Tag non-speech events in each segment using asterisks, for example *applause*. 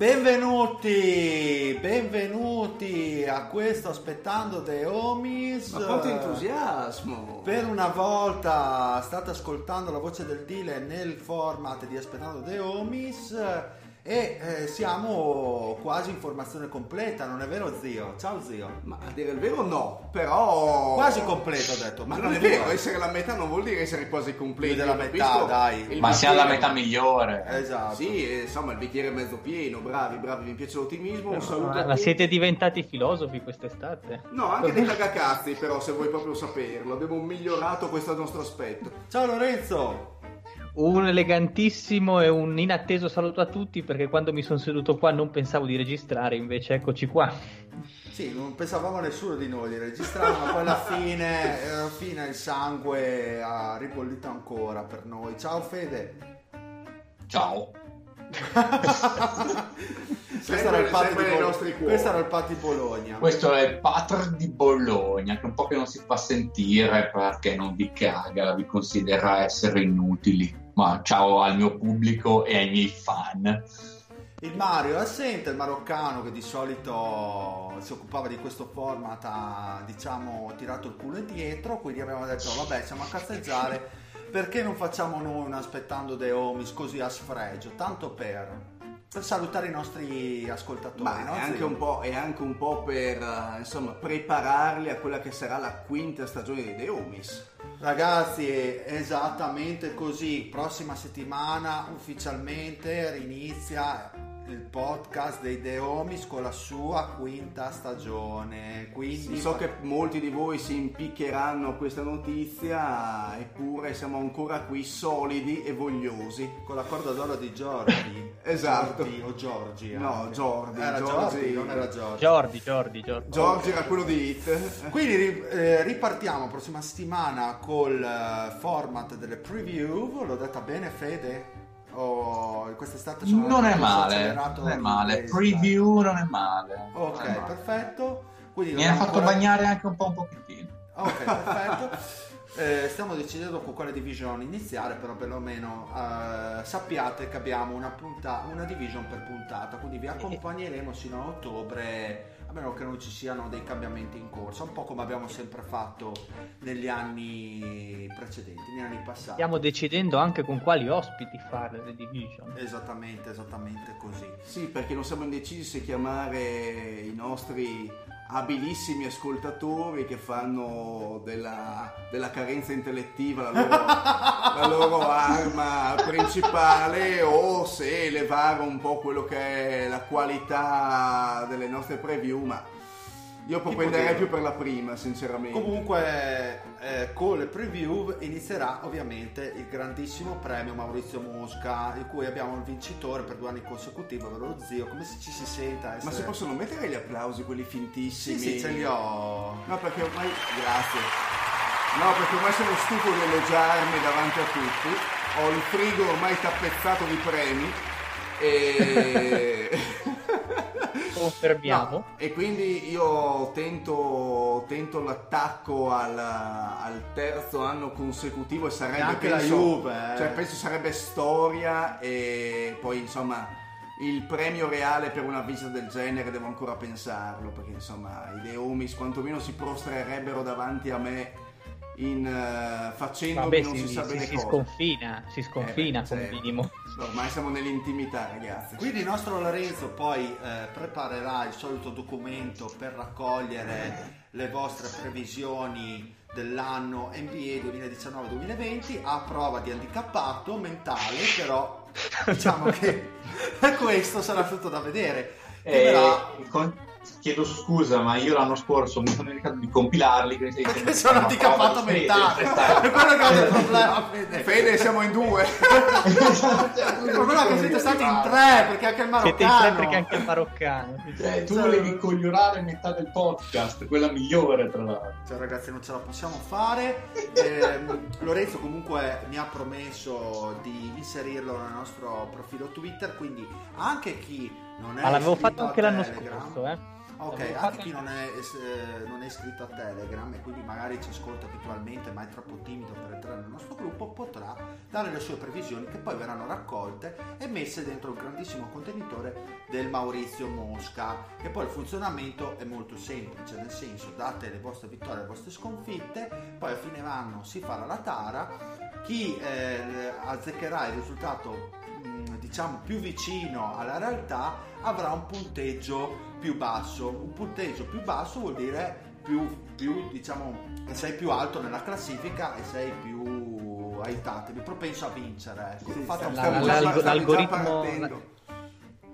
Benvenuti, benvenuti a questo aspettando The Homies. Ma quanto entusiasmo! Per una volta state ascoltando la voce del Dile nel format di Aspettando The Homies e eh, siamo quasi in formazione completa, non è vero zio? Ciao zio. Ma a dire il vero no, però... Quasi completo ho detto, Ma non è vero, essere la metà non vuol dire essere quasi completi. Della metà, dai. il Ma siamo la metà migliore. Esatto. Sì, eh, insomma il bicchiere è mezzo pieno, bravi, bravi, mi piace l'ottimismo, un saluto Ma, ma siete diventati filosofi quest'estate? No, anche dei cagacazzi però, se vuoi proprio saperlo, abbiamo migliorato questo nostro aspetto. Ciao Lorenzo. Un elegantissimo e un inatteso saluto a tutti perché quando mi sono seduto qua non pensavo di registrare, invece eccoci qua. Sì, non pensavamo nessuno di noi di registrare, ma poi alla fine, alla fine il sangue ha ribollito ancora per noi. Ciao Fede. Ciao. *laughs* questo, era il sempre di Bol- questo era il Patti Bologna. Questo è il Patr di Bologna, che un po' che non si fa sentire perché non vi caga, vi considera essere inutili. Ma ciao al mio pubblico e ai miei fan. Il Mario è assente, il maroccano che di solito si occupava di questo format ha diciamo tirato il culo indietro, quindi abbiamo detto vabbè siamo a cazzeggiare, perché non facciamo noi un aspettando The Homies così a sfregio, tanto per, per salutare i nostri ascoltatori. Ma no, è anche zio? un po', è anche un po' per eh, insomma, prepararli a quella che sarà la quinta stagione di The Homies. Ragazzi, è esattamente così. Prossima settimana ufficialmente rinizia il podcast dei The Homies con la sua quinta stagione. Quindi Sì, so che molti di voi si impiccheranno a questa notizia, eppure siamo ancora qui solidi e vogliosi. con la corda d'oro di Giorgi. *laughs* Esatto. Giordi o Giorgi. No. Jordi, Era Giorgi. Giorgi, non era Giorgi. Giordi, Giordi, Giordi. Giorgi era quello di Hit. Quindi ri- eh, ripartiamo prossima settimana col eh, format delle preview. L'ho detta bene, Fede? O quest'estate sono Non è male, non è male. Preview non è male. Ok, è male. perfetto. Quindi Mi ha fatto ancora- bagnare anche un po' un pochettino. Ok, perfetto. Eh, stiamo decidendo con quale division iniziare, però perlomeno eh, sappiate che abbiamo una, punta- una division per puntata, quindi vi accompagneremo sino a ottobre, a meno che non ci siano dei cambiamenti in corso, un po' come abbiamo sempre fatto negli anni precedenti, negli anni passati. Stiamo decidendo anche con quali ospiti fare le division. Esattamente, esattamente così. Sì, perché non siamo indecisi se chiamare i nostri abilissimi ascoltatori che fanno della, della carenza intellettiva la loro, *laughs* la loro arma principale o se elevare un po' quello che è la qualità delle nostre preview, ma io propenderei più per la prima, sinceramente. Comunque eh, con le preview inizierà ovviamente il grandissimo premio Maurizio Mosca, di cui abbiamo il vincitore per due anni consecutivi, ovvero lo zio. Come ci si senta? Ma essere- si possono mettere gli applausi, quelli Sì, fintissimi? sì, ce li ho. No, perché ormai. Grazie. No, perché ormai sono stufo di elogiarmi davanti a tutti. Ho il frigo ormai tappezzato di premi. E. *laughs* Confermiamo. No, e quindi io tento, tento l'attacco al, al terzo anno consecutivo e sarebbe Neanche la penso, Juve, eh. cioè, penso sarebbe storia e poi insomma il premio reale per una visita del genere devo ancora pensarlo, perché insomma i Deomis quantomeno si prostrerebbero davanti a me in, uh, facendomi Vabbè, non si, si, sa bene si cosa. sconfina, si sconfina Eh, come certo. minimo. Ormai siamo nell'intimità, ragazzi. Quindi il nostro Lorenzo poi eh, preparerà il solito documento per raccogliere le vostre previsioni dell'anno NBA 2019-2020 a prova di handicappato mentale, però diciamo *laughs* che *laughs* questo sarà tutto da vedere. Che Eh, verrà- con- chiedo scusa, ma io l'anno scorso mi sono dimenticato di compilarli. quindi Perché *laughs* sono handicappato mentale, è quello che è il problema. Fede. Fede, siamo in due. Il problema è che siete stati in tre perché anche il Siete in maroccano tre perché anche il maroccano. Eh, tu volevi cogliorare metà del podcast, quella migliore tra l'altro. Cioè, ragazzi, non ce la possiamo fare. Ehm, Lorenzo comunque mi ha promesso di inserirlo nel nostro profilo Twitter, quindi anche chi Ma l'avevo fatto anche l'anno Telegram- scorso, eh. Ok, anche chi non è, eh, non è iscritto a Telegram e quindi magari ci ascolta abitualmente ma è troppo timido per entrare nel nostro gruppo, potrà dare le sue previsioni che poi verranno raccolte e messe dentro il grandissimo contenitore del Maurizio Mosca. E poi il funzionamento è molto semplice, nel senso date le vostre vittorie, le vostre sconfitte, poi a fine anno si farà la tara, chi eh, azzeccherà il risultato mh, diciamo più vicino alla realtà avrà un punteggio più basso. Un punteggio più basso vuol dire più, più diciamo, che sei più alto nella classifica e sei più aiutato, più propenso a vincere. Ecco. Sì, Fate un la- stavi già l'algoritmo- partendo.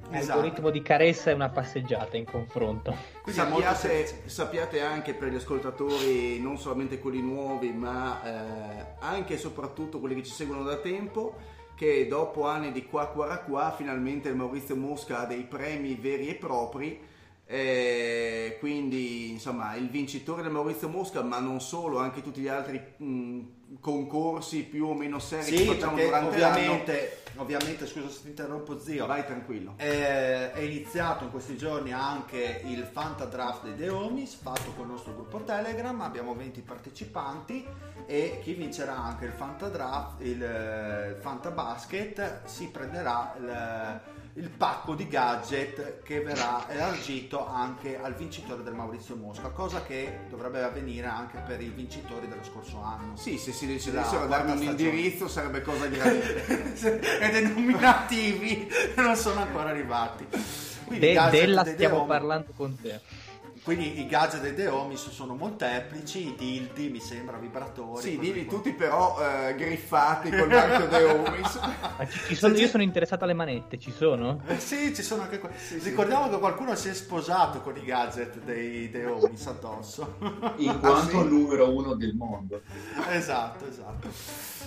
Esatto. L'algoritmo di Caressa è una passeggiata in confronto. Sappiate, sappiate anche per gli ascoltatori, non solamente quelli nuovi, ma eh, anche e soprattutto quelli che ci seguono da tempo, che dopo anni di qua qua qua, finalmente il Maurizio Mosca ha dei premi veri e propri. Eh, quindi insomma il vincitore del Maurizio Mosca ma non solo anche tutti gli altri mh, concorsi più o meno seri che Sì, facciamo perché durante l'anno. ovviamente, ovviamente, scusa se ti interrompo zio, vai tranquillo. Eh, è iniziato in questi giorni anche il Fanta Draft dei The Homies fatto col nostro gruppo Telegram, abbiamo 20 partecipanti e chi vincerà anche il Fanta Draft, il, eh, il Fanta Basket si prenderà il, il pacco di gadget che verrà elargito anche al vincitore del Maurizio Mosca, cosa che dovrebbe avvenire anche per i vincitori dello scorso anno. sì se si decidessero a darmi un stagione. indirizzo sarebbe cosa gradita e dei nominativi non sono ancora arrivati. Quindi De- gadget della stiamo parlando con te. Quindi i gadget dei The Homies sono molteplici, i dildi mi sembra, vibratori. Sì, qua. tutti però eh, griffati col marchio The Homies. *laughs* Ma ci, ci sono, io sono interessato alle manette, ci sono? Eh, Sì, ci sono anche que- sì. Ricordiamo che qualcuno si è sposato con i gadget dei The Homies addosso. In *laughs* quanto sì? numero uno del mondo. esatto, esatto.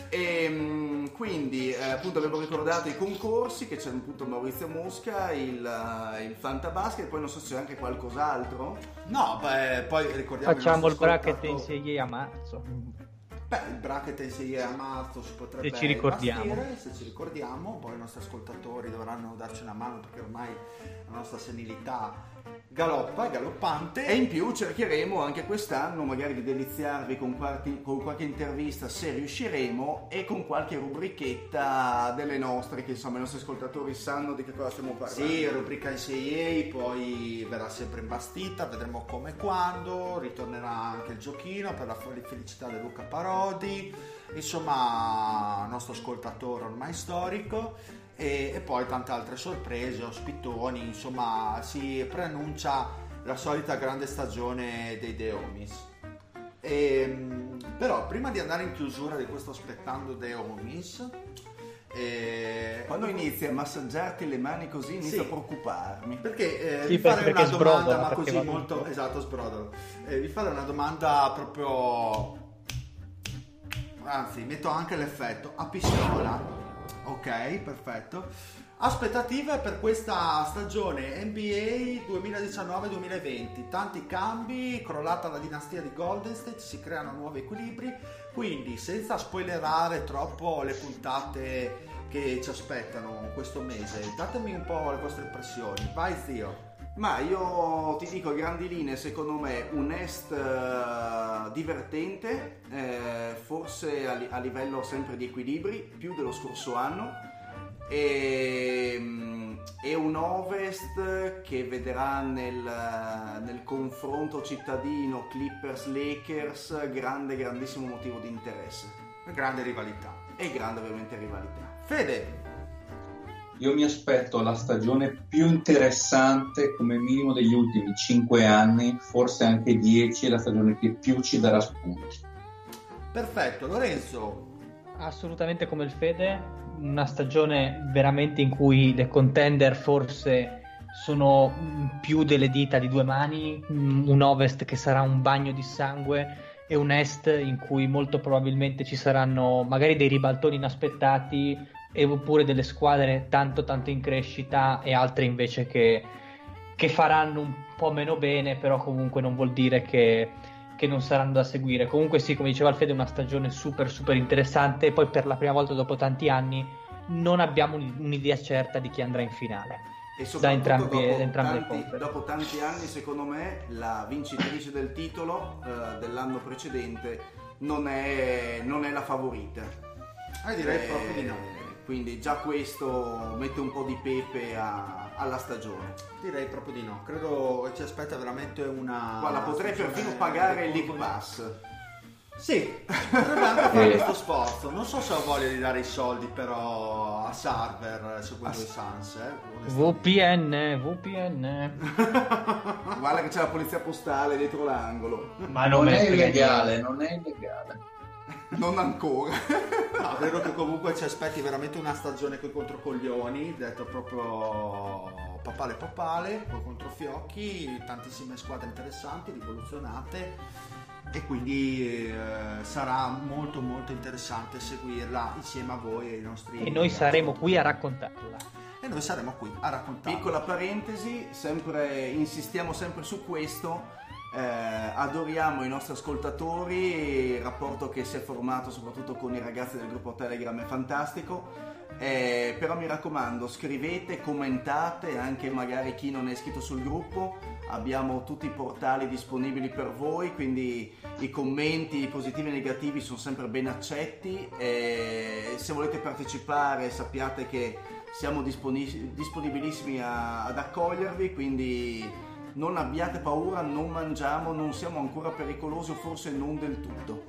E mh, quindi eh, appunto abbiamo ricordato i concorsi che c'è appunto Maurizio Mosca, il, eh, il Fantabasket, poi non so se c'è anche qualcos'altro. No, beh, poi ricordiamo Facciamo il nostro bracket NCAA a marzo. Beh, il bracket NCAA a marzo si potrebbe Se ci ricordiamo. bastire, se ci ricordiamo, poi i nostri ascoltatori dovranno darci una mano perché ormai la nostra senilità galoppa, galoppante. E in più cercheremo anche quest'anno magari di deliziarvi con qualche, con qualche intervista se riusciremo e con qualche rubrichetta delle nostre che insomma i nostri ascoltatori sanno di che cosa stiamo parlando. Sì, rubrica NCAA, poi verrà sempre imbastita, vedremo come e quando, ritornerà anche il giochino per la fel- felicità di Luca Parodi, insomma, nostro ascoltatore ormai storico e, e poi tante altre sorprese, ospitoni, insomma, si preannuncia la solita grande stagione dei The Homies. Ehm, però prima di andare in chiusura di questo aspettando The Homies, eh, Quando inizi a massaggiarti le mani così inizio Sì. a preoccuparmi. perché eh, Sì, vi farei una domanda, ma così molto tutto. esatto, sbrodolo. Eh, vi farei una domanda proprio anzi, metto anche l'effetto a pistola. Ok, perfetto. Aspettative per questa stagione NBA 2019-2020. Tanti cambi, crollata la dinastia di Golden State, si creano nuovi equilibri. Quindi, senza spoilerare troppo le puntate che ci aspettano questo mese, datemi un po' le vostre impressioni. Vai, zio. Ma io ti dico a grandi linee, secondo me un est eh, divertente, eh, forse a, li- a livello sempre di equilibri, più dello scorso anno. E, mm, e un Ovest che vedrà nel, nel confronto cittadino Clippers-Lakers grande, grandissimo motivo di interesse. Grande rivalità. E grande ovviamente rivalità. Fede, Io mi aspetto la stagione più interessante come minimo degli ultimi 5 anni, forse anche 10, e la stagione che più ci darà spunti. perfetto. Lorenzo, Assolutamente come il Fede, una stagione veramente in cui le contender forse sono più delle dita di due mani, mm, un Ovest che sarà un bagno di sangue e un Est in cui molto probabilmente ci saranno magari dei ribaltoni inaspettati e oppure delle squadre tanto tanto in crescita e altre invece che, che faranno un po' meno bene, però comunque non vuol dire che che non saranno da seguire. Comunque sì, come diceva Alfredo, è una stagione super super interessante e poi per la prima volta dopo tanti anni non abbiamo un- un'idea certa di chi andrà in finale. E Da entrambi- dopo, da entrambe le tanti, dopo tanti anni, secondo me, la vincitrice del titolo eh, dell'anno precedente non è, non è la favorita. ah, direi Eh, proprio di no. Quindi già questo mette un po' di pepe a- alla stagione. Direi proprio di no. Credo che ci aspetta veramente una. Guarda, potrei perfino pagare il League Pass. Sì, potrebbe anche fare Eh. questo sforzo. Non so se ho voglia di dare i soldi, però a server seguendo A- i Sans. Eh. VPN, VPN. Guarda che c'è la polizia postale dietro l'angolo. Ma Non è illegale, non è illegale. Non ancora. *laughs* No, credo che comunque ci aspetti veramente una stagione con i controcoglioni, detto proprio papale papale, con controfiocchi, tantissime squadre interessanti, rivoluzionate e quindi eh, sarà molto molto interessante seguirla insieme a voi e ai nostri E noi saremo qui a raccontarla. e noi saremo qui a raccontare. Piccola parentesi, sempre, insistiamo sempre su questo. Eh, adoriamo i nostri ascoltatori, il rapporto che si è formato soprattutto con i ragazzi del gruppo Telegram è fantastico. eh, però mi raccomando, scrivete, commentate, anche magari chi non è iscritto sul gruppo. Abbiamo tutti i portali disponibili per voi, quindi i commenti positivi e negativi sono sempre ben accetti. e se volete partecipare sappiate che siamo disponi- disponibilissimi a- ad accogliervi, quindi non abbiate paura, non mangiamo, non siamo ancora pericolosi o forse non del tutto.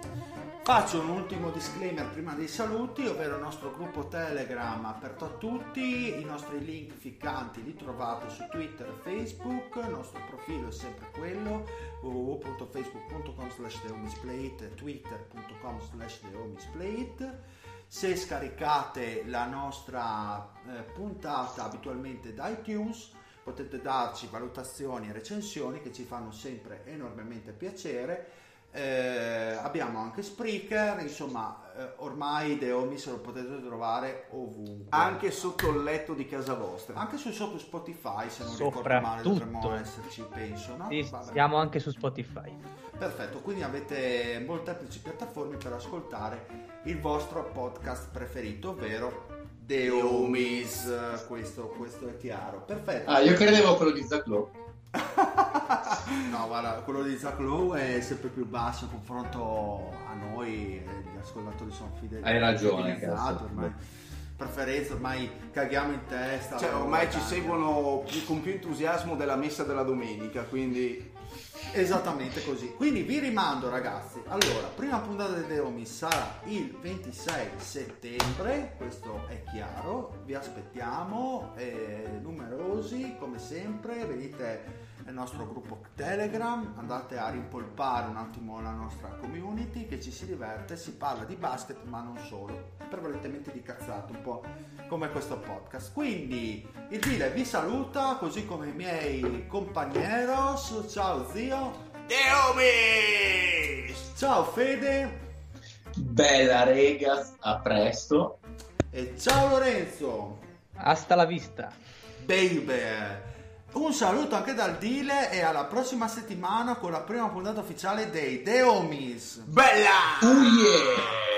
Faccio un ultimo disclaimer prima dei saluti, ovvero il nostro gruppo Telegram aperto a tutti, i nostri link ficcanti li trovate su Twitter e Facebook, il nostro profilo è sempre quello www.facebook.com slash thehomisplayit twitter.com slash se scaricate la nostra eh, puntata abitualmente da iTunes potete darci valutazioni e recensioni che ci fanno sempre enormemente piacere eh, abbiamo anche Spreaker, insomma, eh, ormai The Homies lo potete trovare ovunque. Anche sotto il letto di casa vostra. Anche su sotto Spotify, se non ricordo male, dovremmo esserci, penso, no? Sì, siamo anche su Spotify. Perfetto, quindi avete molteplici piattaforme per ascoltare il vostro podcast preferito, ovvero Homies. Questo, questo è chiaro. Perfetto. Ah, io credevo quello di Zack Lowe. *laughs* No, guarda, quello di Zach Lowe è sempre più basso in confronto a noi, gli ascoltatori sono fideli. Hai ragione, cazzo. ormai. Preferenza, ormai caghiamo in testa. Cioè, ormai ci dai. seguono più- con più entusiasmo della messa della domenica, quindi Esattamente così. Quindi vi rimando, ragazzi. Allora, prima puntata di Homies sarà il 26 settembre, questo è chiaro. Vi aspettiamo, eh, numerosi come sempre. Venite nel nostro gruppo Telegram, andate a rimpolpare un attimo la nostra community che ci si diverte, si parla di basket ma non solo, prevalentemente di cazzate, un po' come questo podcast. Quindi il Dile vi saluta, così come i miei compagneros. Ciao zio. The Homies! Ciao Fede Bella regas, a presto. e ciao Lorenzo. Hasta la vista. Baby. Un saluto anche dal Dile e alla prossima settimana con la prima puntata ufficiale dei The Homies. Bella! Oh yeah!